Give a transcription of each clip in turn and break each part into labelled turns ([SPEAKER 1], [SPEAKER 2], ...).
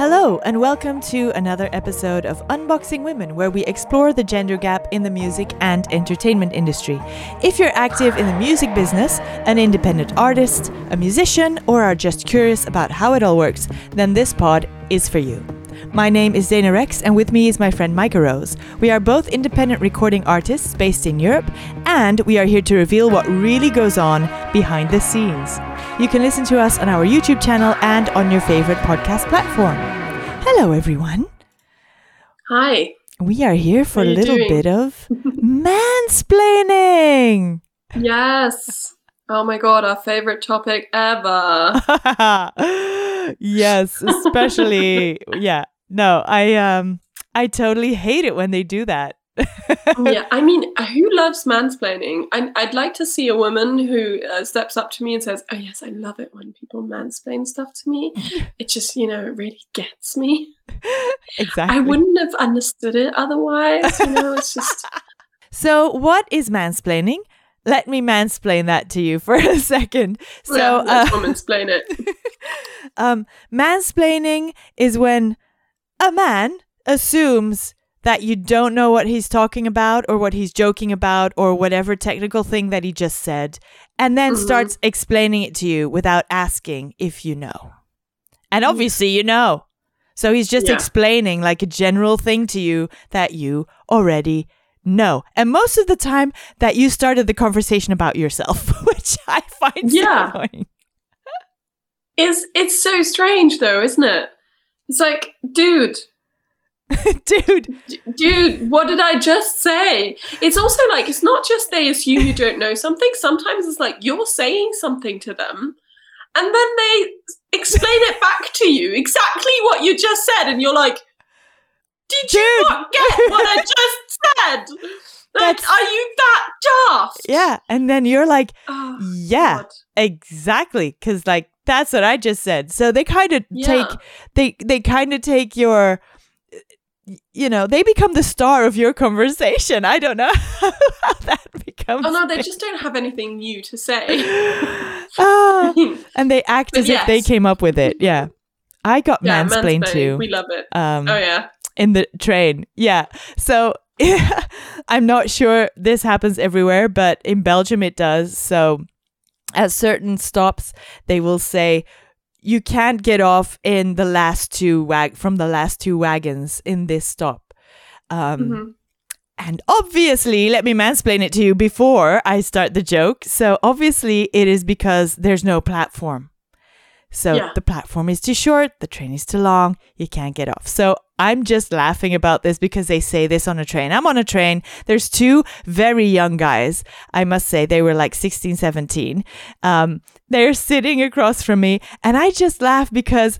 [SPEAKER 1] Hello, and welcome to another episode of Unboxing Women, where we explore the gender gap in the music and entertainment industry. If you're active in the music business, an independent artist, a musician, or are just curious about how it all works, then this pod is for you. My name is Dana Rex, and with me is my friend Micah Rose. We are both independent recording artists based in Europe, and we are here to reveal what really goes on behind the scenes. You can listen to us on our YouTube channel and on your favorite podcast platform. Hello, everyone.
[SPEAKER 2] Hi.
[SPEAKER 1] We are here for a little
[SPEAKER 2] doing?
[SPEAKER 1] bit of mansplaining.
[SPEAKER 2] Yes. Oh my god, our favorite topic ever.
[SPEAKER 1] yes, especially yeah. No, I um I totally hate it when they do that.
[SPEAKER 2] yeah, I mean, who loves mansplaining? I, I'd like to see a woman who uh, steps up to me and says, "Oh yes, I love it when people mansplain stuff to me. It just, you know, it really gets me.
[SPEAKER 1] exactly.
[SPEAKER 2] I wouldn't have understood it otherwise. You know, it's just
[SPEAKER 1] So, what is mansplaining? Let me mansplain that to you for a second. So,
[SPEAKER 2] yeah,
[SPEAKER 1] uh,
[SPEAKER 2] let's womansplain it.
[SPEAKER 1] um, mansplaining is when a man assumes that you don't know what he's talking about or what he's joking about or whatever technical thing that he just said, and then
[SPEAKER 2] Mhm.
[SPEAKER 1] starts explaining it to you without asking if you know. And obviously, you know. So he's just
[SPEAKER 2] Yeah.
[SPEAKER 1] explaining like a general thing to you that you already know. And most of the time, that you started the conversation about yourself, which I find
[SPEAKER 2] Yeah.
[SPEAKER 1] so annoying.
[SPEAKER 2] It's it's so strange though, isn't it? It's like, dude,
[SPEAKER 1] Dude,
[SPEAKER 2] D- Dude, what did I just say? It's also like, it's not just they assume you don't know something. Sometimes it's like you're saying something to them and then they explain it back to you exactly what you just said. And you're like, did you
[SPEAKER 1] Dude.
[SPEAKER 2] not get what I just said? Like, are you that daft?
[SPEAKER 1] Yeah. And then you're like,
[SPEAKER 2] Oh,
[SPEAKER 1] yeah,
[SPEAKER 2] God.
[SPEAKER 1] exactly. Cause like that's what I just said. So they kind of
[SPEAKER 2] Yeah.
[SPEAKER 1] take they they kind of take your you know, they become the star of your conversation. I don't know how that becomes.
[SPEAKER 2] Oh no, they just don't have anything new to say.
[SPEAKER 1] Ah, and they act
[SPEAKER 2] But
[SPEAKER 1] as if they came up with it. Yeah. I got
[SPEAKER 2] yeah,
[SPEAKER 1] mansplained too.
[SPEAKER 2] We love it.
[SPEAKER 1] Um,
[SPEAKER 2] Oh yeah.
[SPEAKER 1] In the train. Yeah. So I'm not sure this happens everywhere, but in Belgium it does. So at certain stops, they will say, you can't get off in the last two wag from the last two wagons in this stop. Um,
[SPEAKER 2] Mhm.
[SPEAKER 1] and obviously, let me mansplain it to you before I start the joke. So obviously, it is because there's no platform. So
[SPEAKER 2] Yeah.
[SPEAKER 1] the platform is too short, the train is too long, you can't get off. So I'm just laughing about this because they say this on a train. I'm on a train. There's two very young guys. I must say they were like 16, 17. Um, they're sitting across from me and I just laugh because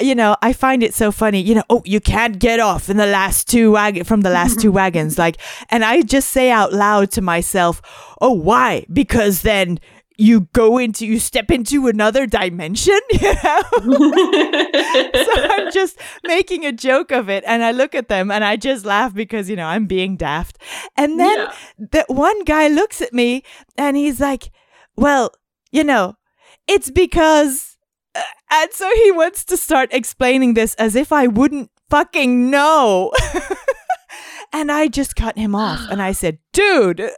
[SPEAKER 1] you know, I find it so funny. You know, oh, you can't get off in the last two wag- from the last two wagons. Like, and I just say out loud to myself, "Oh, why? Because then you go into, you step into another dimension." You know. so I'm just making a joke of it, and I look at them and I just laugh because you know I'm being daft. And then
[SPEAKER 2] Yeah.
[SPEAKER 1] that one guy looks at me and he's like, "Well, you know, it's because," uh, and so he wants to start explaining this as if I wouldn't fucking know. and I just cut him off and I said, "Dude."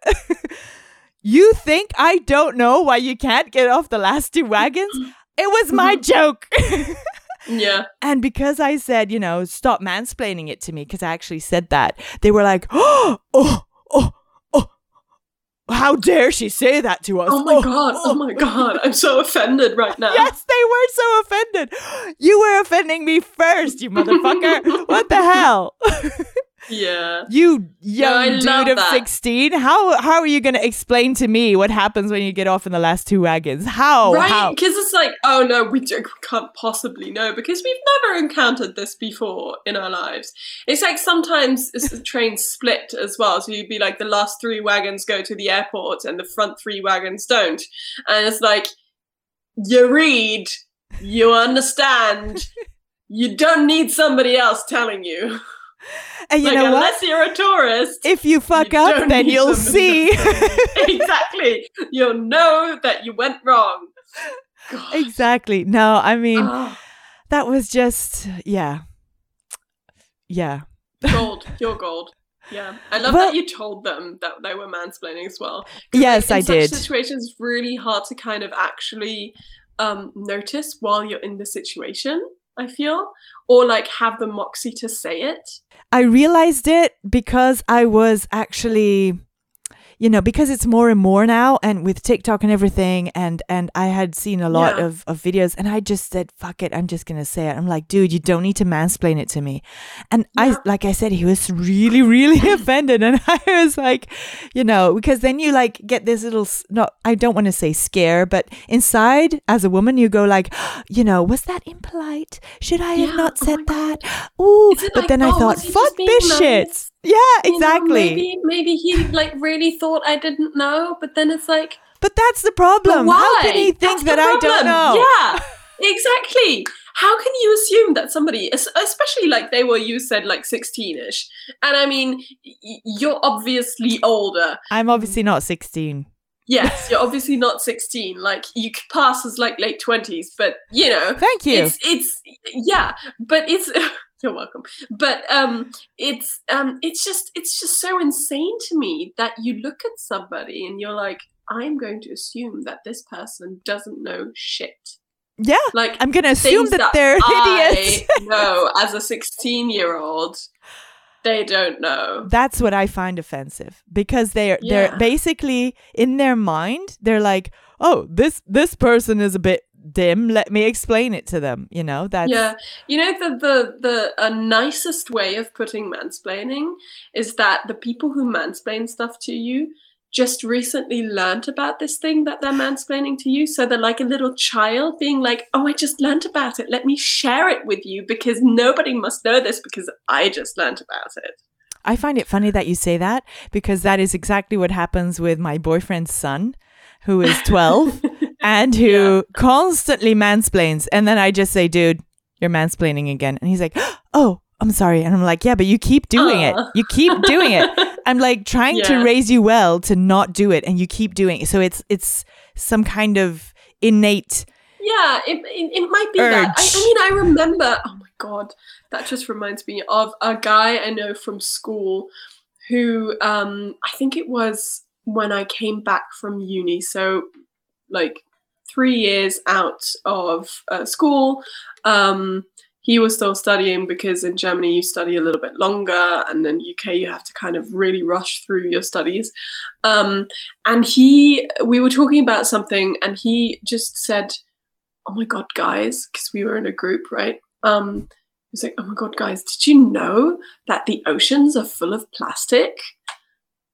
[SPEAKER 1] You think I don't know why you can't get off the last two wagons? It was my mm-hmm. joke.
[SPEAKER 2] yeah.
[SPEAKER 1] And because I said, you know, stop mansplaining it to me, because I actually said that, they were like, oh, oh, oh, oh, how dare she say that to us?
[SPEAKER 2] Oh my oh, god, oh my oh. god, I'm so offended right now.
[SPEAKER 1] Yes, they were so offended. You were offending me first, you motherfucker. what the hell?
[SPEAKER 2] Yeah.
[SPEAKER 1] you young
[SPEAKER 2] love
[SPEAKER 1] dude of
[SPEAKER 2] that.
[SPEAKER 1] 16. How how are you going to explain to me what happens when you get off in the last two wagons? How?
[SPEAKER 2] right? Because it's like, oh no, we don't- we can't possibly know because we've never encountered this before in our lives. It's like sometimes it's the train split as well. So you'd be like, the last three wagons go to the airport and the front three wagons don't. And it's like, you read, you understand, you don't need somebody else telling you.
[SPEAKER 1] And you
[SPEAKER 2] like,
[SPEAKER 1] know what?
[SPEAKER 2] unless you're a tourist.
[SPEAKER 1] If you fuck
[SPEAKER 2] You
[SPEAKER 1] up, then you'll
[SPEAKER 2] somebody
[SPEAKER 1] see.
[SPEAKER 2] exactly. You'll know that you went wrong. God.
[SPEAKER 1] exactly. No, I mean,
[SPEAKER 2] Ah,
[SPEAKER 1] that was just yeah. Yeah.
[SPEAKER 2] Gold, you're gold. Yeah, I love
[SPEAKER 1] Well-
[SPEAKER 2] that you told them that they were mansplaining as well.
[SPEAKER 1] Yes,
[SPEAKER 2] like,
[SPEAKER 1] I did.
[SPEAKER 2] Situations really hard to kind of actually um, notice while you're in the situation. I feel, or like have the moxie to say it.
[SPEAKER 1] I realized it because I was actually you know because it's more and more now and with TikTok and everything and and I had seen a lot
[SPEAKER 2] Yeah.
[SPEAKER 1] of of videos and I just said fuck it I'm just to say it. I'm like dude you don't need to mansplain it to me. And I like I said he was really really offended and I was like you know because then you like get this little s- no I don't want to say scare but inside as a woman you go like you know was that impolite? Should I have
[SPEAKER 2] Yeah,
[SPEAKER 1] not
[SPEAKER 2] oh
[SPEAKER 1] said
[SPEAKER 2] God.
[SPEAKER 1] that? Ooh, but
[SPEAKER 2] like,
[SPEAKER 1] then I
[SPEAKER 2] oh,
[SPEAKER 1] thought fuck this shit. Yeah,
[SPEAKER 2] You know,
[SPEAKER 1] exactly.
[SPEAKER 2] maybe maybe he like really thought I didn't know, but then it's like
[SPEAKER 1] But that's the problem.
[SPEAKER 2] why?
[SPEAKER 1] How can he think
[SPEAKER 2] That's
[SPEAKER 1] that I don't know?
[SPEAKER 2] Yeah, exactly. How can you assume that somebody, especially like they were, you said like 16 ish, and I mean, you're obviously older.
[SPEAKER 1] I'm obviously not 16.
[SPEAKER 2] Yes, you're obviously not 16. Like you pass as like late 20s, but you know,
[SPEAKER 1] Thank you.
[SPEAKER 2] it's it's yeah, but it's. You're welcome. But um it's um it's just it's just so insane to me that you look at somebody and you're like I'm going to assume that this person doesn't know shit.
[SPEAKER 1] yeah.
[SPEAKER 2] Like
[SPEAKER 1] I'm going to assume
[SPEAKER 2] things
[SPEAKER 1] that they're idiots.
[SPEAKER 2] Know as a 16 year old, they don't know.
[SPEAKER 1] That's what I find offensive because they're they're basically in their mind they're like, "Oh, this this person is a bit dim. Let me explain it to them." You know, that
[SPEAKER 2] yeah, you know the the the uh, nicest way of putting mansplaining is that the people who mansplain stuff to you just recently learnt about this thing that they're mansplaining to you. So they're like a little child being like, "Oh, I just learnt about it. Let me share it with you because nobody must know this because I just learnt about it."
[SPEAKER 1] I find it funny that you say that because that is exactly what happens with my boyfriend's son, who is 12 and who constantly mansplains. And then I just say, dude, you're mansplaining again. And he's like, oh, I'm sorry. And I'm like, yeah, but you keep doing it. You keep doing it. I'm like trying to raise you well to not do it. And you keep doing it. So it's, it's some kind of innate.
[SPEAKER 2] Yeah, it, it, it might be that. I, I mean, I remember, oh my God, that just reminds me of a guy I know from school who, um, I think it was when I came back from uni. So, like, three years out of uh, school. Um, he was still studying because in Germany you study a little bit longer, and then UK you have to kind of really rush through your studies. Um, and he, we were talking about something, and he just said, "Oh my god, guys!" Because we were in a group, right? Um, he was like, "Oh my god, guys, did you know that the oceans are full of plastic?"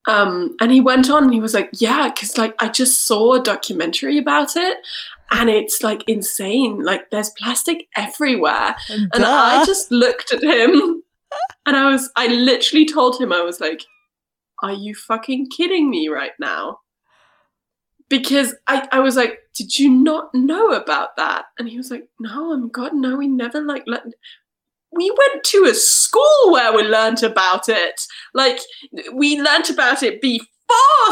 [SPEAKER 2] Um, and he went on and he was like, Yeah, because like I just saw a documentary about it and it's like insane. Like there's plastic everywhere. And I just looked at him and I was, I literally told him, I was like, Are you fucking kidding me right now? Because I, I was like, Did you not know about that? And he was like, No, I'm God, no, we never like let. We went to a school where we learnt about it. Like, we learnt about it before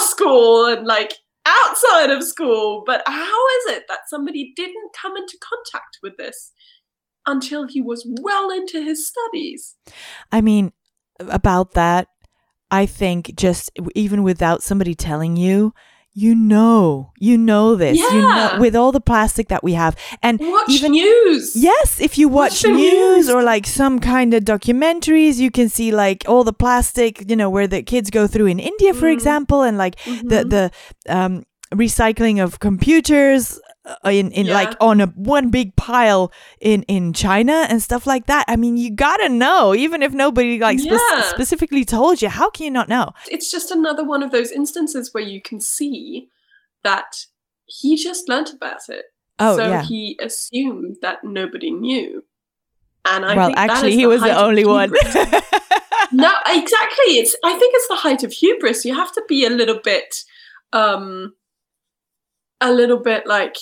[SPEAKER 2] school and like outside of school. But how is it that somebody didn't come into contact with this until he was well into his studies?
[SPEAKER 1] I mean, about that, I think just even without somebody telling you, you know, you know this. You know
[SPEAKER 2] Yeah.
[SPEAKER 1] with all the plastic that we have, and
[SPEAKER 2] Watch
[SPEAKER 1] even
[SPEAKER 2] news.
[SPEAKER 1] Yes, if you watch
[SPEAKER 2] Watch
[SPEAKER 1] news
[SPEAKER 2] news.
[SPEAKER 1] or like some kind of documentaries, you can see like all the plastic, you know, where the kids go through in India, for
[SPEAKER 2] Mm.
[SPEAKER 1] example, and like the
[SPEAKER 2] Mhm.
[SPEAKER 1] the um, recycling of computers uh, in in like on a one big pile in in China and stuff like that. I mean, you gotta know, even if nobody like spe-
[SPEAKER 2] Yeah.
[SPEAKER 1] specifically told you. How can you not know?
[SPEAKER 2] it's just another one of those instances where you can see that he just learnt about it.
[SPEAKER 1] Oh
[SPEAKER 2] so
[SPEAKER 1] yeah.
[SPEAKER 2] he assumed that nobody knew. And I
[SPEAKER 1] well, actually, he was the only one.
[SPEAKER 2] no, exactly. It's I think it's the height of hubris. You have to be a little bit um a little bit like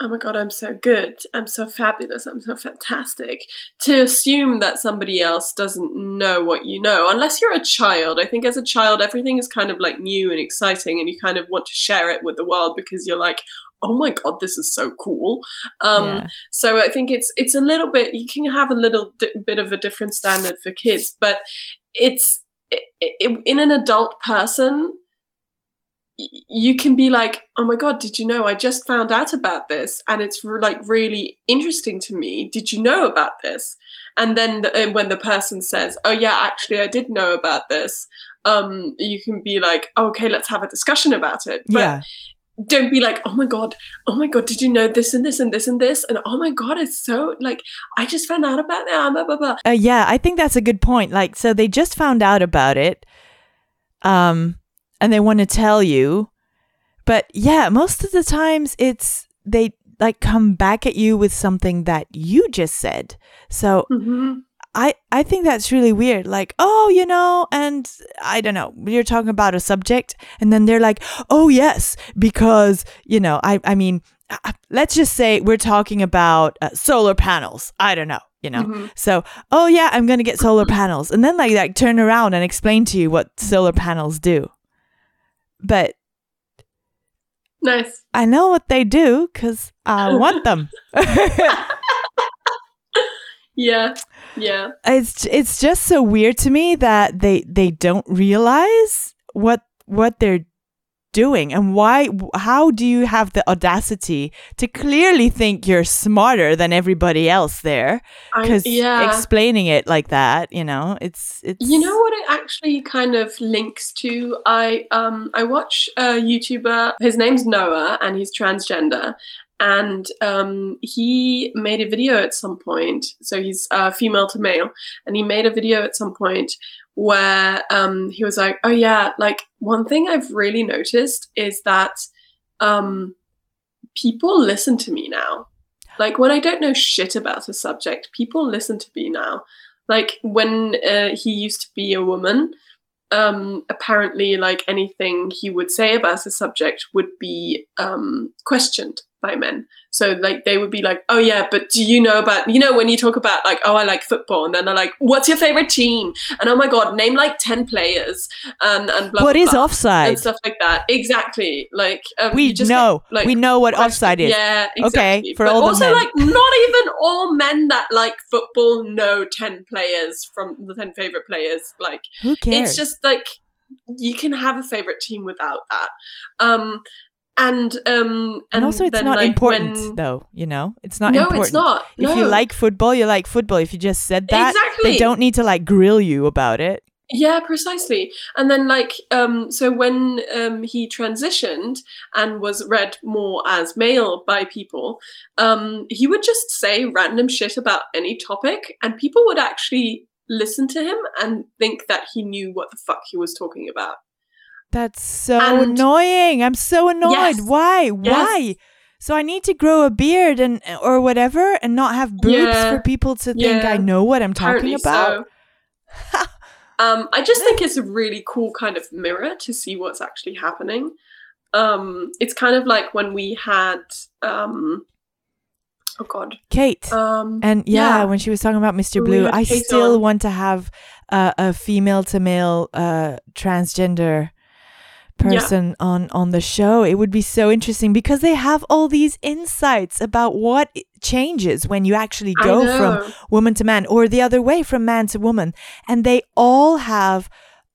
[SPEAKER 2] oh my god, I'm so good, I'm so fabulous, I'm so fantastic, to assume that somebody else doesn't know what you know, unless you're a child. I think as a child, everything is kind of like new and exciting, and you kind of want to share it with the world because you're like, oh my god this is so cool um
[SPEAKER 1] Yeah.
[SPEAKER 2] so i think it's it's a little bit you can have a little di- bit of a different standard for kids but it's i i in an adult person you can be like oh my god did you know i just found out about this and it's re- like really interesting to me did you know about this and then the, and when the person says oh yeah actually i did know about this um you can be like okay let's have a discussion about it but
[SPEAKER 1] yeah.
[SPEAKER 2] don't be like, oh my god, oh my god, did you know this and this and this and this? And oh my god, it's so like I just found out about that. Blah, blah, blah.
[SPEAKER 1] Uh, yeah, I think that's a good point. Like, so they just found out about it, um, and they want to tell you, but yeah, most of the times it's they like come back at you with something that you just said. So
[SPEAKER 2] Mhm.
[SPEAKER 1] I I think that's really weird. Like, oh, you know, and I don't know, you're talking about a subject, and then they're like, oh yes, because you know, I I mean, let's just say we're talking about uh, solar panels. I don't know, you know.
[SPEAKER 2] Mhm.
[SPEAKER 1] So, oh yeah, I'm gonna get solar panels, and then like like turn around and explain to you what solar panels do. But
[SPEAKER 2] Nice.
[SPEAKER 1] I know what they do because I want them.
[SPEAKER 2] Yeah. Yeah.
[SPEAKER 1] it's it's just so weird to me that they they don't realize what what they're doing and why how do you have the audacity to clearly think you're smarter than everybody else there because
[SPEAKER 2] yeah.
[SPEAKER 1] explaining it like that you know it's it's
[SPEAKER 2] you know what it actually kind of links to? I um I watch a YouTuber. His name's Noah, and he's transgender. And um, he made a video at some point. So he's uh, female to male, and he made a video at some point where um, he was like, "Oh yeah, like one thing I've really noticed is that um, people listen to me now. Like when I don't know shit about a subject, people listen to me now. Like when uh, he used to be a woman, um, apparently, like anything he would say about a subject would be um, questioned by men. So, like, they would be like, "Oh yeah, but do you know about you know when you talk about like, oh, I like football," and then they're like, "What's your favorite team?" And oh my god, name like ten players and and blah.
[SPEAKER 1] what
[SPEAKER 2] blah,
[SPEAKER 1] is
[SPEAKER 2] blah,
[SPEAKER 1] offside
[SPEAKER 2] and stuff like that. Exactly. Like um,
[SPEAKER 1] we
[SPEAKER 2] just
[SPEAKER 1] know
[SPEAKER 2] get, like,
[SPEAKER 1] we know what
[SPEAKER 2] question-
[SPEAKER 1] offside is
[SPEAKER 2] Yeah,
[SPEAKER 1] Okay,
[SPEAKER 2] exactly.
[SPEAKER 1] for
[SPEAKER 2] but
[SPEAKER 1] all
[SPEAKER 2] also, like, not even all men that like football know ten players from the ten favorite players. Like,
[SPEAKER 1] who cares
[SPEAKER 2] it's just like you can have a favorite team without that. Um, and um,
[SPEAKER 1] and also it's
[SPEAKER 2] then,
[SPEAKER 1] not
[SPEAKER 2] like,
[SPEAKER 1] important
[SPEAKER 2] when-
[SPEAKER 1] though you know it's not
[SPEAKER 2] no,
[SPEAKER 1] important
[SPEAKER 2] it's not.
[SPEAKER 1] if you like football you like football if you just said that
[SPEAKER 2] exactly,
[SPEAKER 1] they don't need to like grill you about it
[SPEAKER 2] Yeah, precisely. And then like um so when um he transitioned and was read more as male by people, um he would just say random shit about any topic and people would actually listen to him and think that he knew what the fuck he was talking about.
[SPEAKER 1] That's so
[SPEAKER 2] And-
[SPEAKER 1] annoying. I'm so annoyed.
[SPEAKER 2] Yes.
[SPEAKER 1] Why? Why? So I need to grow a beard and or whatever and not have boobs
[SPEAKER 2] Yeah.
[SPEAKER 1] for people to think I know what I'm talking about.
[SPEAKER 2] so. um I just think it's a really cool kind of mirror to see what's actually happening. Um it's kind of like when we had um oh god.
[SPEAKER 1] Kate.
[SPEAKER 2] Um
[SPEAKER 1] and yeah,
[SPEAKER 2] yeah.
[SPEAKER 1] when she was talking about Mr. Blue, I
[SPEAKER 2] Kate
[SPEAKER 1] still
[SPEAKER 2] on.
[SPEAKER 1] want to have uh, a female to male uh, transgender person on on the show. It would be so interesting because they have all these insights about what changes when you actually go from woman to man or the other way from man to woman and they all have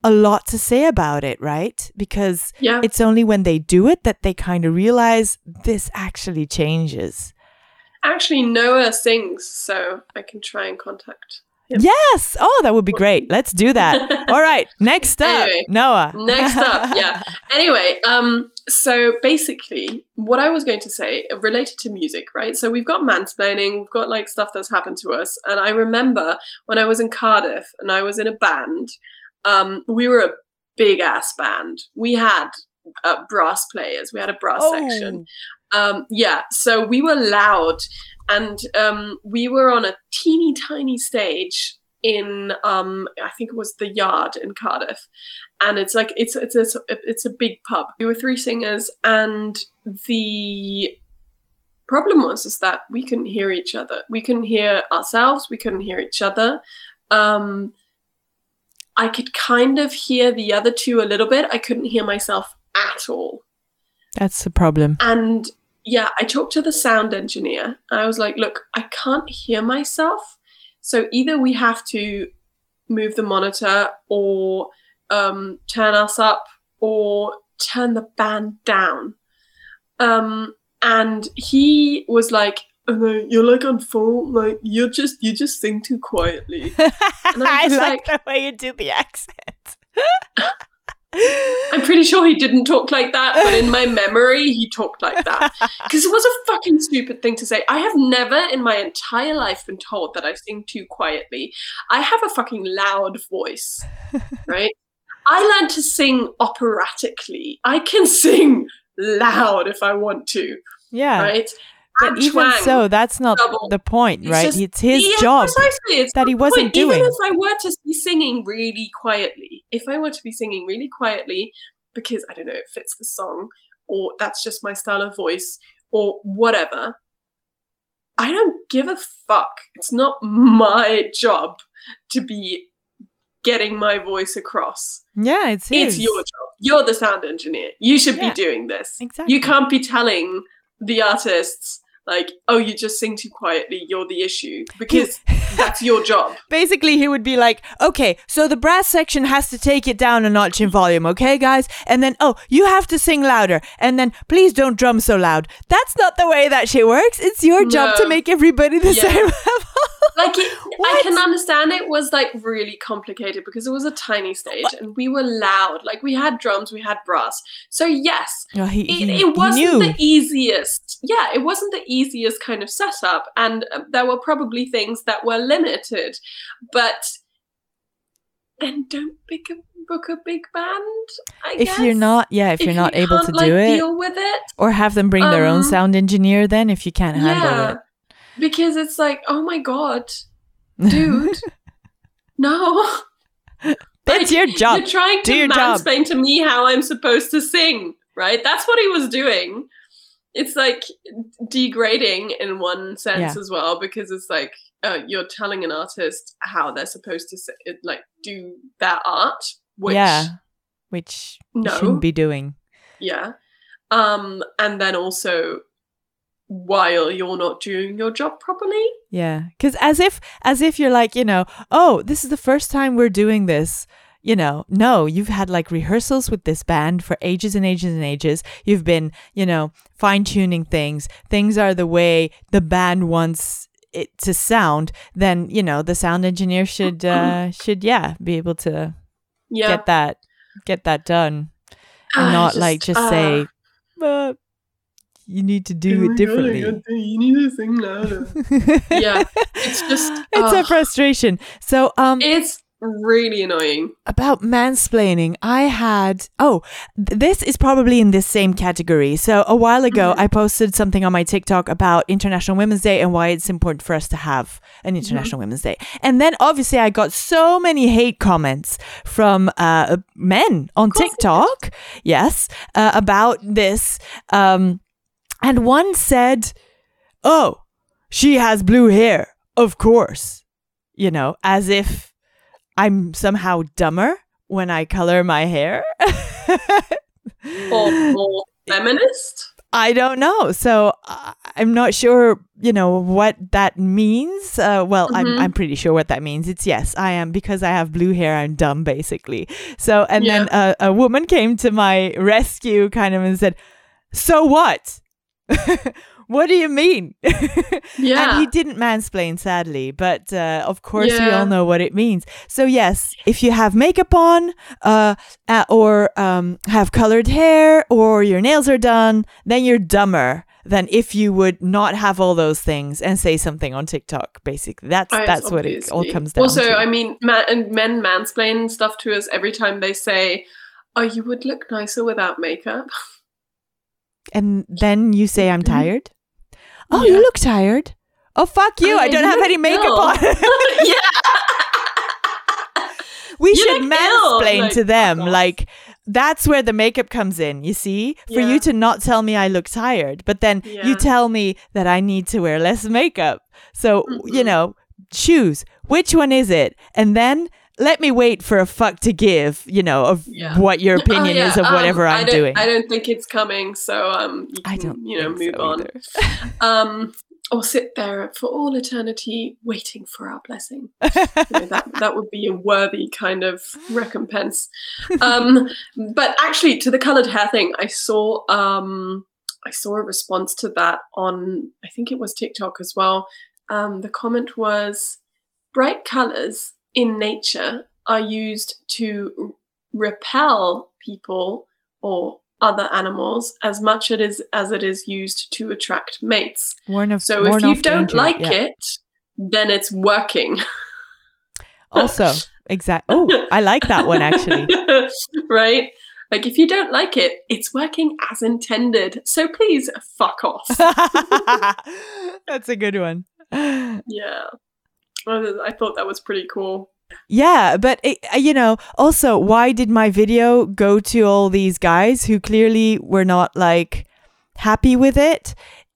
[SPEAKER 1] a lot to say about it right because
[SPEAKER 2] yeah.
[SPEAKER 1] it's only when they do it that they kind of realize this actually changes
[SPEAKER 2] Actually, Noah sings, so I can try and contact.
[SPEAKER 1] Yes oh that would be great let's do that all right next up
[SPEAKER 2] Anyway,
[SPEAKER 1] noah
[SPEAKER 2] next up, yeah. Anyway, um, so basically, what I was going to say uh, related to music, right? So we've got mansplaining, we've got like stuff that's happened to us, and I remember when I was in Cardiff and I was in a band. Um, we were a big ass band. We had uh, brass players. We had a brass section. Um, yeah, so we were loud, and um, we were on a teeny tiny stage in um, I think it was the Yard in Cardiff, and it's like it's it's a, it's a big pub. We were three singers, and the problem was is that we couldn't hear each other. We couldn't hear ourselves. We couldn't hear each other. Um, I could kind of hear the other two a little bit. I couldn't hear myself at all.
[SPEAKER 1] That's the problem.
[SPEAKER 2] And yeah, I talked to the sound engineer. I was like, look, I can't hear myself. So either we have to move the monitor or um, turn us up or turn the band down. Um, and he was like, oh, no, you're like on full, like you're just you just sing too quietly.
[SPEAKER 1] I
[SPEAKER 2] just
[SPEAKER 1] like,
[SPEAKER 2] like-
[SPEAKER 1] the way you do the accent.
[SPEAKER 2] I'm pretty sure he didn't talk like that, but in my memory, he talked like that. Because it was a fucking stupid thing to say. I have never in my entire life been told that I sing too quietly. I have a fucking loud voice, right? I learned to sing operatically. I can sing loud if I want to,
[SPEAKER 1] yeah.
[SPEAKER 2] right?
[SPEAKER 1] But even so, that's not
[SPEAKER 2] double.
[SPEAKER 1] the point,
[SPEAKER 2] It's
[SPEAKER 1] right?
[SPEAKER 2] just-
[SPEAKER 1] it's his
[SPEAKER 2] Yeah,
[SPEAKER 1] job.
[SPEAKER 2] It's
[SPEAKER 1] that he wasn't
[SPEAKER 2] point.
[SPEAKER 1] doing.
[SPEAKER 2] Even if I were to be singing really quietly, if I were to be singing really quietly because I don't know, it fits the song, or that's just my style of voice, or whatever, I don't give a fuck. It's not my job to be getting my voice across.
[SPEAKER 1] Yeah, it's his.
[SPEAKER 2] It's your job. You're the sound engineer. You should
[SPEAKER 1] Yeah.
[SPEAKER 2] be doing this.
[SPEAKER 1] Exactly.
[SPEAKER 2] You can't be telling the artists like, "Oh, you just sing too quietly. You're the issue," because that's your job.
[SPEAKER 1] Basically, he would be like, okay, so the brass section has to take it down a notch in volume, okay, guys? And then, oh, you have to sing louder. And then, please don't drum so loud. That's not the way that shit works. It's your job to make everybody the
[SPEAKER 2] Yeah.
[SPEAKER 1] same level.
[SPEAKER 2] Like, it, I can understand it was like really complicated because it was a tiny stage and we were loud. Like, we had drums, we had brass. So yes,
[SPEAKER 1] No, he,
[SPEAKER 2] it,
[SPEAKER 1] he,
[SPEAKER 2] it wasn't
[SPEAKER 1] knew.
[SPEAKER 2] the easiest. Yeah, it wasn't the easiest kind of setup, and uh, there were probably things that were limited. But then don't pick a book a big band. I
[SPEAKER 1] if
[SPEAKER 2] guess.
[SPEAKER 1] you're not, yeah, if, you're not
[SPEAKER 2] you
[SPEAKER 1] able to
[SPEAKER 2] like,
[SPEAKER 1] do it,
[SPEAKER 2] deal with it.
[SPEAKER 1] or have them bring their own
[SPEAKER 2] um,
[SPEAKER 1] sound engineer, then if you can't handle
[SPEAKER 2] yeah,
[SPEAKER 1] it.
[SPEAKER 2] Because it's like, oh my god, dude, no.
[SPEAKER 1] That's
[SPEAKER 2] Like,
[SPEAKER 1] your job.
[SPEAKER 2] You're trying
[SPEAKER 1] Do
[SPEAKER 2] to
[SPEAKER 1] job.
[SPEAKER 2] to me how I'm supposed to sing, right? That's what he was doing. It's like degrading in one sense
[SPEAKER 1] Yeah.
[SPEAKER 2] as well, because it's like uh, you're telling an artist how they're supposed to say, like do their art, which
[SPEAKER 1] yeah, which you
[SPEAKER 2] no,
[SPEAKER 1] shouldn't be doing.
[SPEAKER 2] yeah, um, and then also while you're not doing your job properly,
[SPEAKER 1] Yeah, because as if as if you're like you know, oh, this is the first time we're doing this. You know, no, you've had like rehearsals with this band for ages and ages and ages. You've been, you know, fine tuning things. Things are the way the band wants it to sound. Then you know, the sound engineer should uh should yeah be able to
[SPEAKER 2] yeah,
[SPEAKER 1] get that get that done and
[SPEAKER 2] Ah,
[SPEAKER 1] not like just
[SPEAKER 2] ah.
[SPEAKER 1] say, you need to do it differently.
[SPEAKER 2] You need to sing louder. yeah, it's just
[SPEAKER 1] it's a
[SPEAKER 2] ah.
[SPEAKER 1] frustration. So um
[SPEAKER 2] It's really annoying.
[SPEAKER 1] about mansplaining, I had oh, th- this is probably in this same category. So a while ago,
[SPEAKER 2] Mhm.
[SPEAKER 1] I posted something on my TikTok about International Women's Day and why it's important for us to have an International Women's Day. And then obviously, I got so many hate comments from uh, men on
[SPEAKER 2] course you did.
[SPEAKER 1] TikTok. Yes, uh, about this. Um, and one said, "Oh, she has blue hair, of course." You know, as if I'm somehow dumber when I color my hair.
[SPEAKER 2] Or more feminist.
[SPEAKER 1] I don't know. So I'm not sure, you know, what that means. Uh, well, I'm,
[SPEAKER 2] Mhm.
[SPEAKER 1] I'm pretty sure what that means. It's yes, I am because I have blue hair. I'm dumb, basically. So, and then uh, a woman came to my rescue kind of and said, So what? what do you mean?
[SPEAKER 2] Yeah.
[SPEAKER 1] And he didn't mansplain, sadly, but uh, of course we all know what it means. So yes, if you have makeup on, uh, uh, or um, have colored hair, or your nails are done, then you're dumber than if you would not have all those things and say something on TikTok. Basically, that's that's what it all comes down to.
[SPEAKER 2] also,
[SPEAKER 1] to.
[SPEAKER 2] I mean, ma- and men mansplain stuff to us every time they say, "Oh, you would look nicer without makeup."
[SPEAKER 1] and then you say, "I'm
[SPEAKER 2] Mhm.
[SPEAKER 1] tired." Oh,
[SPEAKER 2] Yeah.
[SPEAKER 1] you look tired. Oh, fuck you!
[SPEAKER 2] Oh,
[SPEAKER 1] I don't have any makeup
[SPEAKER 2] ill.
[SPEAKER 1] on.
[SPEAKER 2] yeah.
[SPEAKER 1] we
[SPEAKER 2] You
[SPEAKER 1] should mansplain
[SPEAKER 2] like,
[SPEAKER 1] to them like that's where the makeup comes in, you see? For
[SPEAKER 2] Yeah.
[SPEAKER 1] you to not tell me I look tired, but then you tell me that I need to wear less makeup. So, you
[SPEAKER 2] Mhm.
[SPEAKER 1] know, choose which one is it? And then let me wait for a fuck to give, you know, of
[SPEAKER 2] Yeah.
[SPEAKER 1] what your
[SPEAKER 2] Oh,
[SPEAKER 1] opinion
[SPEAKER 2] yeah,
[SPEAKER 1] is of
[SPEAKER 2] um,
[SPEAKER 1] whatever
[SPEAKER 2] I
[SPEAKER 1] I'm
[SPEAKER 2] don't-
[SPEAKER 1] doing.
[SPEAKER 2] I don't think it's coming, so um, you can,
[SPEAKER 1] I don't
[SPEAKER 2] you know, move
[SPEAKER 1] so
[SPEAKER 2] on. Um, or sit there for all eternity waiting for our blessing. You know, that that would be a worthy kind of recompense. Um, but actually, to the coloured hair thing, I saw um, I saw a response to that on I think it was TikTok as well. Um, the comment was, "Bright colours in nature are used to repel people or." Other animals, as much it is as it is used to attract mates.
[SPEAKER 1] Of,
[SPEAKER 2] So if you don't
[SPEAKER 1] danger,
[SPEAKER 2] like
[SPEAKER 1] yeah.
[SPEAKER 2] it, then it's working.
[SPEAKER 1] Also, exactly. Oh, I like that one actually.
[SPEAKER 2] right? Like if you don't like it, it's working as intended. So please fuck off.
[SPEAKER 1] That's a good one.
[SPEAKER 2] yeah. I thought that was pretty cool.
[SPEAKER 1] Yeah, but it, uh, you know, also, why did my video go to all these guys who clearly were not like happy with it?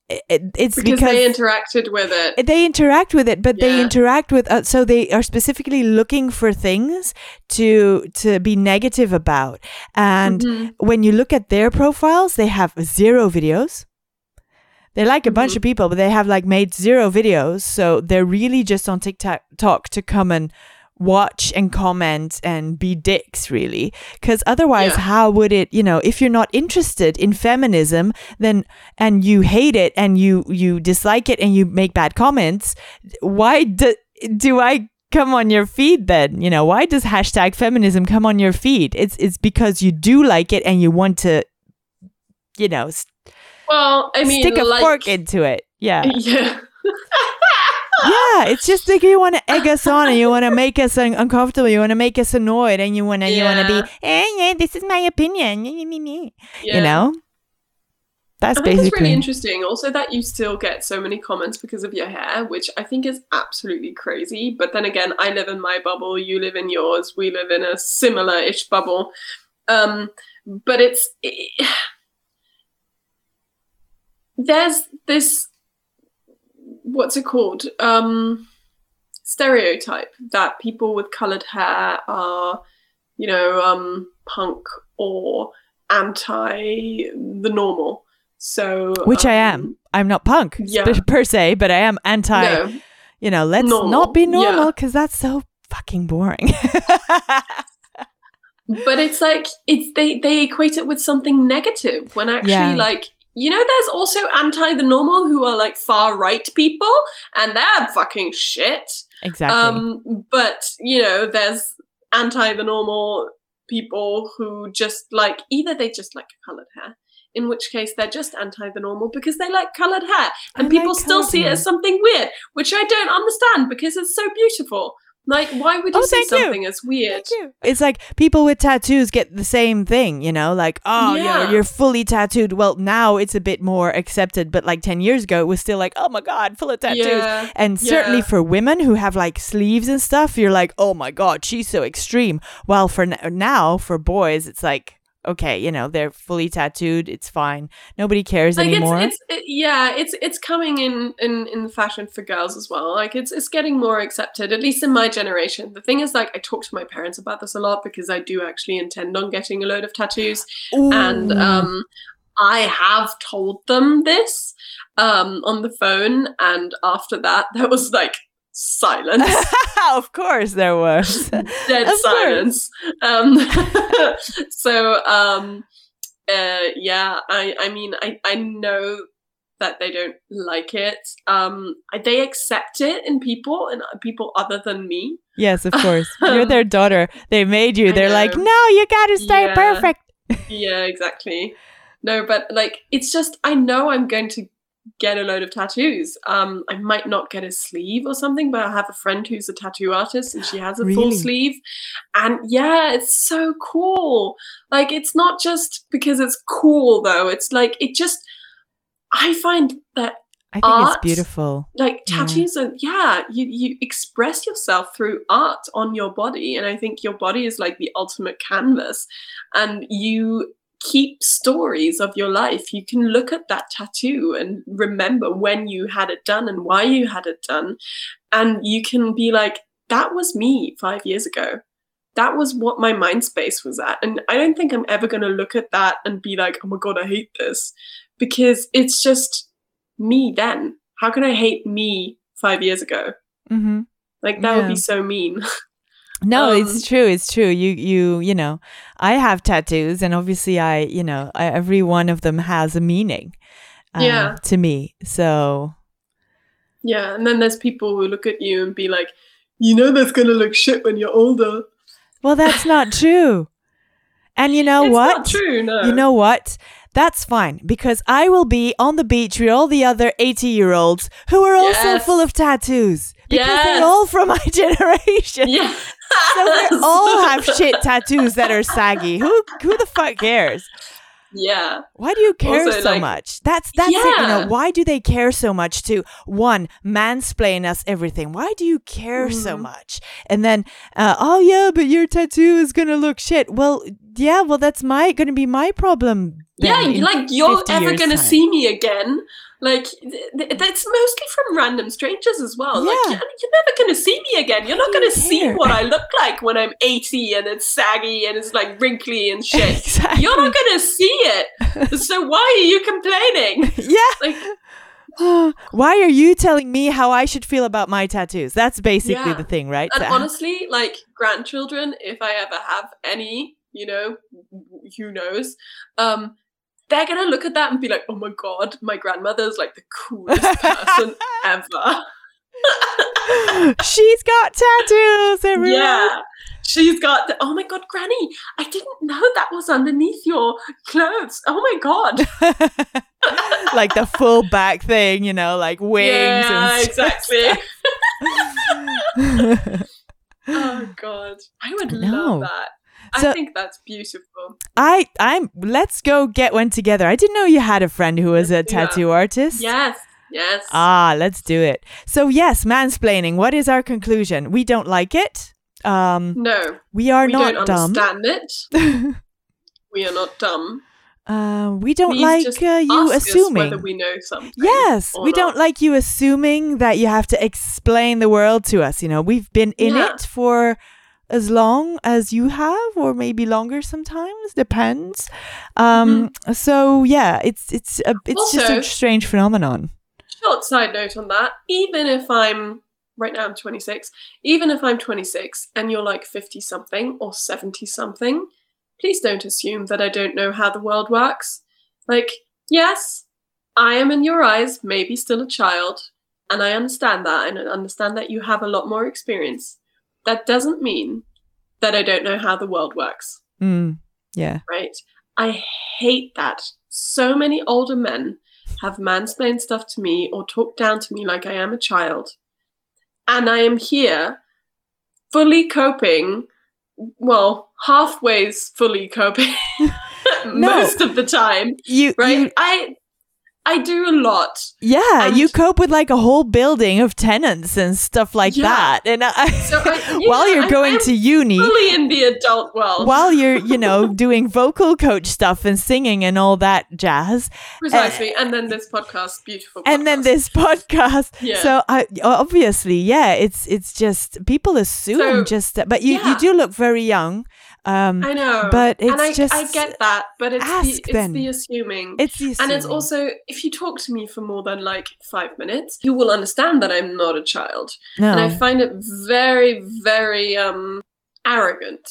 [SPEAKER 1] It- it- it's
[SPEAKER 2] Because,
[SPEAKER 1] because,
[SPEAKER 2] they interacted with it.
[SPEAKER 1] they interact with it, but they interact with uh, so they are specifically looking for things to to be negative about. And
[SPEAKER 2] Mhm.
[SPEAKER 1] when you look at their profiles, they have zero videos. They like a bunch
[SPEAKER 2] Mhm.
[SPEAKER 1] of people, but they have like made zero videos. So they're really just on TikTok to come and watch and comment and be dicks, really. Because otherwise,
[SPEAKER 2] Yeah.
[SPEAKER 1] how would it? You know, if you're not interested in feminism, then and you hate it and you you dislike it and you make bad comments, why do do I? come on your feed then you know why does hashtag feminism come on your feed it's it's because you do like it and you want to you know
[SPEAKER 2] Well, I mean,
[SPEAKER 1] stick a
[SPEAKER 2] like,
[SPEAKER 1] fork into it yeah
[SPEAKER 2] Yeah.
[SPEAKER 1] yeah it's just like you want to egg us on and you want to make us un- uncomfortable you want to make us annoyed and you want to you want to be eh, yeah this is my opinion.
[SPEAKER 2] Yeah.
[SPEAKER 1] you know that's
[SPEAKER 2] I think it's
[SPEAKER 1] basically
[SPEAKER 2] really interesting. Also, that you still get so many comments because of your hair, which I think is absolutely crazy. But then again, I live in my bubble, you live in yours, we live in a similar-ish bubble. Um, but it's there's this what's it called? Um, stereotype that people with coloured hair are, you know, um, punk or anti the normal. So
[SPEAKER 1] which i
[SPEAKER 2] um,
[SPEAKER 1] am i'm not punk
[SPEAKER 2] yeah.
[SPEAKER 1] per, se but i am anti
[SPEAKER 2] No,
[SPEAKER 1] you know let's
[SPEAKER 2] Normal,
[SPEAKER 1] not be normal
[SPEAKER 2] yeah.
[SPEAKER 1] because that's so fucking boring
[SPEAKER 2] but it's like it's they they equate it with something negative when actually
[SPEAKER 1] Yeah.
[SPEAKER 2] like you know there's also anti the normal who are like far right people and they're fucking shit.
[SPEAKER 1] exactly
[SPEAKER 2] Um, but you know there's anti the normal people who just like either they just like colored hair. In which case, they're just anti the normal because they like colored hair, and
[SPEAKER 1] I
[SPEAKER 2] people
[SPEAKER 1] like
[SPEAKER 2] still see it as something weird, which I don't understand because it's so beautiful. Like, why would you
[SPEAKER 1] Oh,
[SPEAKER 2] see
[SPEAKER 1] thank you.
[SPEAKER 2] something as weird?
[SPEAKER 1] It's like people with tattoos get the same thing, you know, like, oh,
[SPEAKER 2] Yeah.
[SPEAKER 1] you're, you're fully tattooed. Well, now it's a bit more accepted, but like 10 years ago, it was still like, oh my God, full of tattoos.
[SPEAKER 2] Yeah,
[SPEAKER 1] And certainly
[SPEAKER 2] yeah.
[SPEAKER 1] for women who have like sleeves and stuff, you're like, oh my God, she's so extreme. While for n- now, for boys, it's like, okay, you know, they're fully tattooed. It's fine. Nobody cares
[SPEAKER 2] like
[SPEAKER 1] anymore.
[SPEAKER 2] it's it's it, yeah it's it's coming in in in fashion for girls as well like it's it's getting more accepted at least in my generation the thing is like i talk to my parents about this a lot because i do actually intend on getting a load of tattoos and um i have told them this um on the phone and after that there was like silence
[SPEAKER 1] of course there was.
[SPEAKER 2] dead
[SPEAKER 1] Of
[SPEAKER 2] silence. Um, so um, uh, yeah, I I mean I I know that they don't like it. Um, they accept it in people and people other than me.
[SPEAKER 1] yes, of course. You're their daughter. They made you. They're like, no, you gotta stay
[SPEAKER 2] Yeah.
[SPEAKER 1] perfect.
[SPEAKER 2] Yeah, exactly. No, but like it's just I know I'm going to get a load of tattoos. Um, I might not get a sleeve or something, but I have a friend who's a tattoo artist and she has a full sleeve. And yeah, it's so cool. Like it's not just because it's cool though. It's like it just I find that
[SPEAKER 1] I think
[SPEAKER 2] Art.
[SPEAKER 1] it's beautiful.
[SPEAKER 2] like
[SPEAKER 1] Yeah.
[SPEAKER 2] tattoos are yeah you you express yourself through art on your body and i think your body is like the ultimate canvas and you keep stories of your life. You can look at that tattoo and remember when you had it done and why you had it done. And you can be like that was me 5 years ago. That was what my mind space was at. And i don't think i'm ever going to look at that and be like oh my god i hate this. Because it's just me then. How can I hate me five years ago?
[SPEAKER 1] hmm
[SPEAKER 2] Like that would be so mean.
[SPEAKER 1] No,
[SPEAKER 2] Um,
[SPEAKER 1] it's true. It's true. You, you, you know, I have tattoos, and obviously, I, you know, I, every one of them has a meaning. uh,
[SPEAKER 2] Yeah.
[SPEAKER 1] To me, so
[SPEAKER 2] yeah, and then there's people who look at you and be like, you know, that's gonna look shit when you're older.
[SPEAKER 1] well, that's not true. And you know
[SPEAKER 2] it's
[SPEAKER 1] what?
[SPEAKER 2] not true. No.
[SPEAKER 1] You know what? That's fine because I will be on the beach with all the other 80 year olds who are also
[SPEAKER 2] Yes.
[SPEAKER 1] full of tattoos because
[SPEAKER 2] Yes.
[SPEAKER 1] they're all from my generation.
[SPEAKER 2] Yeah.
[SPEAKER 1] So we all have shit tattoos that are saggy. Who who the fuck cares?
[SPEAKER 2] Yeah.
[SPEAKER 1] Why do you care
[SPEAKER 2] Also,
[SPEAKER 1] so
[SPEAKER 2] like-
[SPEAKER 1] much? That's that's it. You know,
[SPEAKER 2] Yeah.
[SPEAKER 1] why do they care so much to one mansplain us everything? Why do you care so
[SPEAKER 2] Mhm.
[SPEAKER 1] much? And then, uh, oh yeah, but your tattoo is gonna look shit. Well, yeah, well that's my gonna be my problem.
[SPEAKER 2] Yeah, like you're ever gonna
[SPEAKER 1] time.
[SPEAKER 2] see me again. Like th- th- that's mostly from random strangers as well. Like
[SPEAKER 1] Yeah.
[SPEAKER 2] you're, you're never gonna see me again. You're not gonna see what I look like when I'm 80 and it's saggy and it's like wrinkly and shit.
[SPEAKER 1] exactly.
[SPEAKER 2] You're not gonna see it. So why are you complaining?
[SPEAKER 1] yeah.
[SPEAKER 2] Like
[SPEAKER 1] Why are you telling me how I should feel about my tattoos? That's basically
[SPEAKER 2] Yeah.
[SPEAKER 1] the thing, right?
[SPEAKER 2] And
[SPEAKER 1] So-
[SPEAKER 2] honestly, like grandchildren, if I ever have any, you know, who knows, um, they're gonna look at that and be like, "Oh my god, my grandmother's like the coolest person ever."
[SPEAKER 1] She's got tattoos, everyone.
[SPEAKER 2] yeah, she's got. The, oh my god, Granny, I didn't know that was underneath your clothes. Oh my god.
[SPEAKER 1] like the full back thing, you know, like wings
[SPEAKER 2] yeah,
[SPEAKER 1] and
[SPEAKER 2] exactly. oh god, I would love that.
[SPEAKER 1] So-
[SPEAKER 2] I think that's beautiful.
[SPEAKER 1] I I'm let's go get one together. I didn't know you had a friend who was a
[SPEAKER 2] Let's
[SPEAKER 1] tattoo artist.
[SPEAKER 2] Yes, yes.
[SPEAKER 1] Ah, let's do it. So yes, mansplaining. What is our conclusion? We don't like it. Um,
[SPEAKER 2] no,
[SPEAKER 1] we are not dumb.
[SPEAKER 2] we
[SPEAKER 1] not
[SPEAKER 2] don't
[SPEAKER 1] dumb.
[SPEAKER 2] understand it. We are not dumb.
[SPEAKER 1] uh, we don't
[SPEAKER 2] Please
[SPEAKER 1] like uh, you assuming.
[SPEAKER 2] whether we know something.
[SPEAKER 1] Yes, we
[SPEAKER 2] not.
[SPEAKER 1] don't like you assuming that you have to explain the world to us. You know, we've been in
[SPEAKER 2] Yeah.
[SPEAKER 1] it for as long as you have, or maybe longer sometimes, depends. Um, so yeah, it's it's a, it's just a
[SPEAKER 2] Mm-hmm.
[SPEAKER 1] Strange phenomenon.
[SPEAKER 2] Short side note on that. Even if I'm right now, I'm 26. Even if I'm 26 and you're like 50 something or 70 something, please don't assume that I don't know how the world works. Like, yes, I am in your eyes maybe still a child, and I understand that, and I understand that you have a lot more experience. That doesn't mean that I don't know how the world works.
[SPEAKER 1] Mm, yeah.
[SPEAKER 2] right? I hate that. So many older men have mansplained stuff to me or talk down to me like I am a child. And I am here fully coping, well, halfway's fully coping most of the time,
[SPEAKER 1] You
[SPEAKER 2] right?
[SPEAKER 1] you-
[SPEAKER 2] I I do a lot.
[SPEAKER 1] yeah, you cope with like a whole building of tenants and stuff like
[SPEAKER 2] Yeah.
[SPEAKER 1] that. And I,
[SPEAKER 2] So I,
[SPEAKER 1] while you're going
[SPEAKER 2] I'm
[SPEAKER 1] to uni,
[SPEAKER 2] fully in the adult world.
[SPEAKER 1] while you're you know doing vocal coach stuff and singing and all that jazz,
[SPEAKER 2] Precisely. and then this podcast, beautiful.
[SPEAKER 1] and then this podcast.
[SPEAKER 2] Yeah.
[SPEAKER 1] So I obviously, yeah, it's it's just people assume
[SPEAKER 2] So,
[SPEAKER 1] just but you you do look very young. Um,
[SPEAKER 2] I know,
[SPEAKER 1] but
[SPEAKER 2] and
[SPEAKER 1] it's
[SPEAKER 2] I,
[SPEAKER 1] just
[SPEAKER 2] I get that, but it's the, it's
[SPEAKER 1] then.
[SPEAKER 2] the assuming.
[SPEAKER 1] it's the
[SPEAKER 2] and it's also if you talk to me for more than like five minutes, you will understand that I'm not a child,
[SPEAKER 1] no.
[SPEAKER 2] and I find it very, very um arrogant.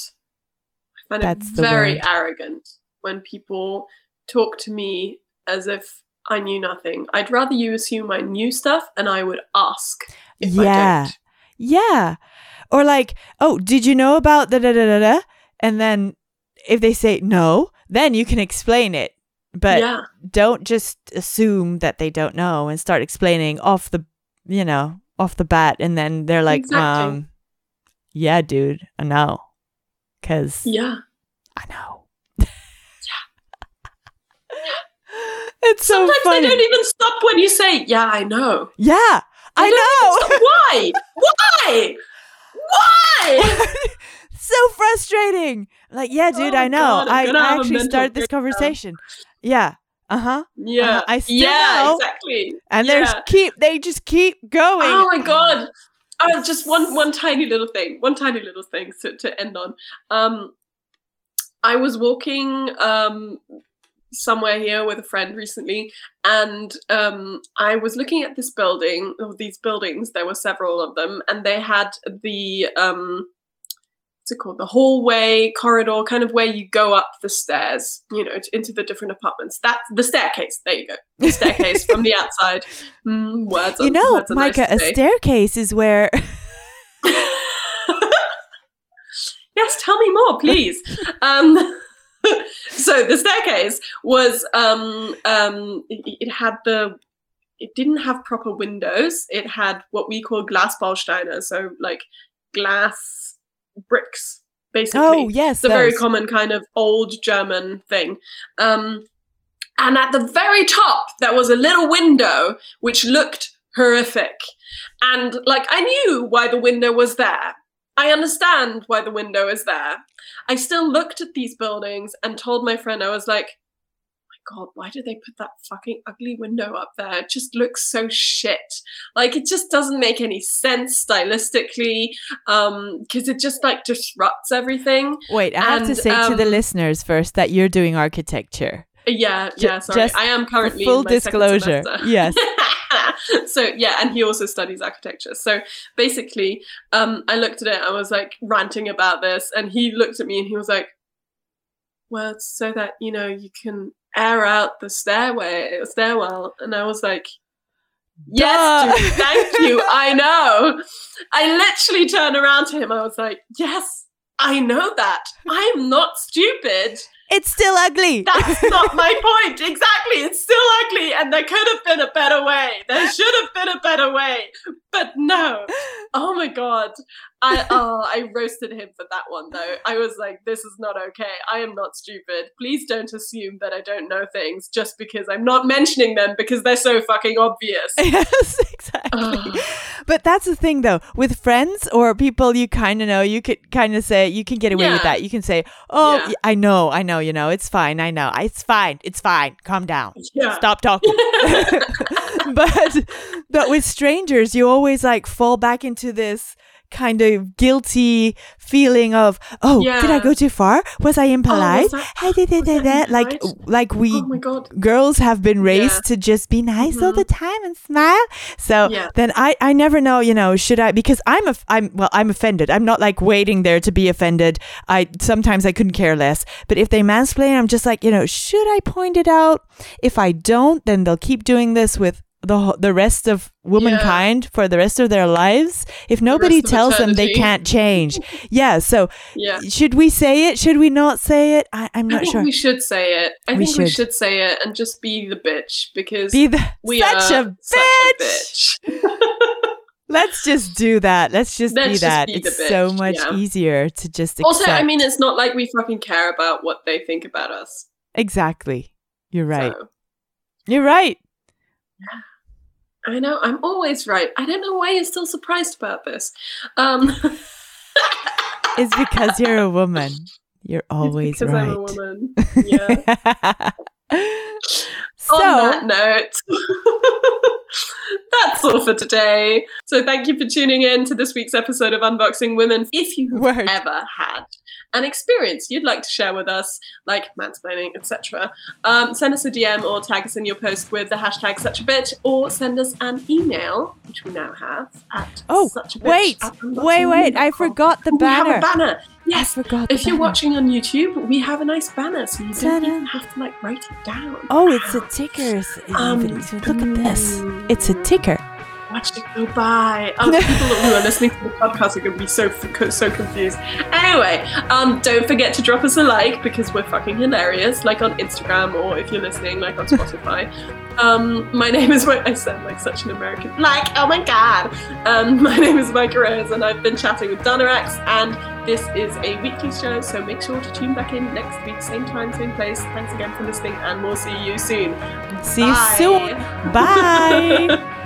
[SPEAKER 2] I find
[SPEAKER 1] That's
[SPEAKER 2] it very arrogant when people talk to me as if I knew nothing. I'd rather you assume I knew stuff, and I would ask. If I
[SPEAKER 1] Yeah. Yeah. Or like, oh, did you know about da da da da da? And then if they say no, then you can explain it. But
[SPEAKER 2] yeah,
[SPEAKER 1] don't just assume that they don't know and start explaining off the, you know, off the bat. And then they're like,
[SPEAKER 2] Exactly.
[SPEAKER 1] um, yeah, dude, I know. Cause
[SPEAKER 2] yeah.
[SPEAKER 1] I know. It's so
[SPEAKER 2] Sometimes
[SPEAKER 1] funny.
[SPEAKER 2] they don't even stop when you say, "Yeah, I know."
[SPEAKER 1] yeah, I
[SPEAKER 2] They don't
[SPEAKER 1] know.
[SPEAKER 2] Why? Why? Why?
[SPEAKER 1] so frustrating. Like, yeah,
[SPEAKER 2] Oh
[SPEAKER 1] dude,
[SPEAKER 2] my
[SPEAKER 1] I know.
[SPEAKER 2] God,
[SPEAKER 1] I, I actually started this conversation. Yeah. Uh huh.
[SPEAKER 2] Yeah,
[SPEAKER 1] I still
[SPEAKER 2] yeah,
[SPEAKER 1] know.
[SPEAKER 2] exactly.
[SPEAKER 1] And
[SPEAKER 2] Yeah.
[SPEAKER 1] there's keep. They just keep going.
[SPEAKER 2] Oh my god! Oh, just one one tiny little thing. One tiny little thing to, to end on. Um, I was walking um somewhere here with a friend recently, and um, I was looking at this building or these buildings. There were several of them, and they had the um. What's it called? The hallway corridor, kind of where you go up the stairs, you know, to, into the different apartments. That's the staircase. There you go. The staircase from the outside. Mm, words.
[SPEAKER 1] you know,
[SPEAKER 2] words are nice
[SPEAKER 1] Micah, a staircase is where.
[SPEAKER 2] yes, tell me more, please. um, so the staircase was um, um, it, it had the it didn't have proper windows. It had what we call glass Glasbausteine, so like glass bricks, basically.
[SPEAKER 1] oh yes,
[SPEAKER 2] It's a very common kind of old German thing. Um, and at the very top, there was a little window which looked horrific. And like, I knew why the window was there. I understand why the window is there. I still looked at these buildings and told my friend, I was like, God, why did they put that fucking ugly window up there? It just looks so shit. Like, it just doesn't make any sense stylistically um because it just like disrupts everything
[SPEAKER 1] Wait, I have to
[SPEAKER 2] and,
[SPEAKER 1] say to the
[SPEAKER 2] um,
[SPEAKER 1] listeners first that you're doing architecture.
[SPEAKER 2] yeah yeah sorry
[SPEAKER 1] just
[SPEAKER 2] i am currently
[SPEAKER 1] full disclosure, yes.
[SPEAKER 2] so yeah and he also studies architecture so basically um i looked at it i was like ranting about this and he looked at me and he was like well it's so that you know you can air out the stairway stairwell and i was like Yes, dude, thank you. I know. I literally turned around to him. I was like, Yes, I know that. I'm not stupid.
[SPEAKER 1] It's still ugly.
[SPEAKER 2] That's not my point. Exactly. It's still ugly, and there could have been a better way. There should have been a better way. But no. Oh my god. I oh I roasted him for that one though. I was like, this is not okay. I am not stupid. Please don't assume that I don't know things just because I'm not mentioning them because they're so fucking obvious.
[SPEAKER 1] yes, exactly. But that's the thing, though, with friends or people you kind of know, you could kind of say you can get away with that. You can say, "Oh,
[SPEAKER 2] Yeah.
[SPEAKER 1] I know, I know, you know, it's fine, I know, it's fine, it's fine, calm down,
[SPEAKER 2] Yeah.
[SPEAKER 1] stop talking." but but with strangers, you always like fall back into this kind of guilty feeling of, "Oh, did I go too far? Was I impolite?
[SPEAKER 2] that-
[SPEAKER 1] Hey, did, did,
[SPEAKER 2] that
[SPEAKER 1] that?" Like like we
[SPEAKER 2] oh
[SPEAKER 1] girls have been raised
[SPEAKER 2] Yeah.
[SPEAKER 1] to just be nice all
[SPEAKER 2] Mhm.
[SPEAKER 1] the time and smile. So
[SPEAKER 2] Yeah.
[SPEAKER 1] then I, I never know, you know, should I because I'm a I'm well I'm offended. I'm not like waiting there to be offended. I sometimes I couldn't care less. But if they mansplain, I'm just like, you know, should I point it out? If I don't, then they'll keep doing this with the the rest of womankind for the rest of their lives. If nobody
[SPEAKER 2] of
[SPEAKER 1] tells them they can't change, yeah. So
[SPEAKER 2] Yeah.
[SPEAKER 1] should we say it? Should we not say it? I, I'm
[SPEAKER 2] I
[SPEAKER 1] not
[SPEAKER 2] think
[SPEAKER 1] sure.
[SPEAKER 2] we should say it. I
[SPEAKER 1] We
[SPEAKER 2] think we
[SPEAKER 1] should.
[SPEAKER 2] should say it and just be the bitch because
[SPEAKER 1] Be the
[SPEAKER 2] we
[SPEAKER 1] such
[SPEAKER 2] are
[SPEAKER 1] a bitch.
[SPEAKER 2] such a bitch.
[SPEAKER 1] Let's just do that. Let's just
[SPEAKER 2] Let's
[SPEAKER 1] be
[SPEAKER 2] just
[SPEAKER 1] that.
[SPEAKER 2] be the
[SPEAKER 1] it's so much
[SPEAKER 2] yeah.
[SPEAKER 1] easier to just accept.
[SPEAKER 2] also, I mean, it's not like we fucking care about what they think about us.
[SPEAKER 1] exactly. You're right.
[SPEAKER 2] So,
[SPEAKER 1] You're right.
[SPEAKER 2] I know. I'm always right. I don't know why you're still surprised about this. Um,
[SPEAKER 1] It's because you're a woman. You're always
[SPEAKER 2] because
[SPEAKER 1] right.
[SPEAKER 2] I'm a woman. Yeah.
[SPEAKER 1] so,
[SPEAKER 2] On that note, that's all for today. So thank you for tuning in to this week's episode of Unboxing Women. If you have
[SPEAKER 1] Word.
[SPEAKER 2] ever had an experience you'd like to share with us, like mansplaining, etc., um, send us a DM or tag us in your post with the hashtag such a bitch, or send us an email, which we now have at
[SPEAKER 1] Oh,
[SPEAKER 2] such a bitch
[SPEAKER 1] wait, wait, wait! I forgot the
[SPEAKER 2] We have
[SPEAKER 1] banner.
[SPEAKER 2] a banner.
[SPEAKER 1] I
[SPEAKER 2] Yes.
[SPEAKER 1] forgot. the
[SPEAKER 2] If you're
[SPEAKER 1] banner.
[SPEAKER 2] watching on YouTube, we have a nice banner, so you don't even have to like write it down.
[SPEAKER 1] oh, it's a ticker.
[SPEAKER 2] Um,
[SPEAKER 1] Look at this.
[SPEAKER 2] mm,
[SPEAKER 1] It's a ticker.
[SPEAKER 2] Watch it go by. Um, people who are listening to the podcast are going to be so so confused. Anyway, um, don't forget to drop us a like because we're fucking hilarious. Like on Instagram or if you're listening, like on Spotify. Um, my name is I sound like such an American. Like, oh my god. Um, my name is Micah Rose, and I've been chatting with Danarex, and this is a weekly show. So make sure to tune back in next week, same time, same place. Thanks again for listening, and we'll see you soon.
[SPEAKER 1] See Bye. you soon. Bye.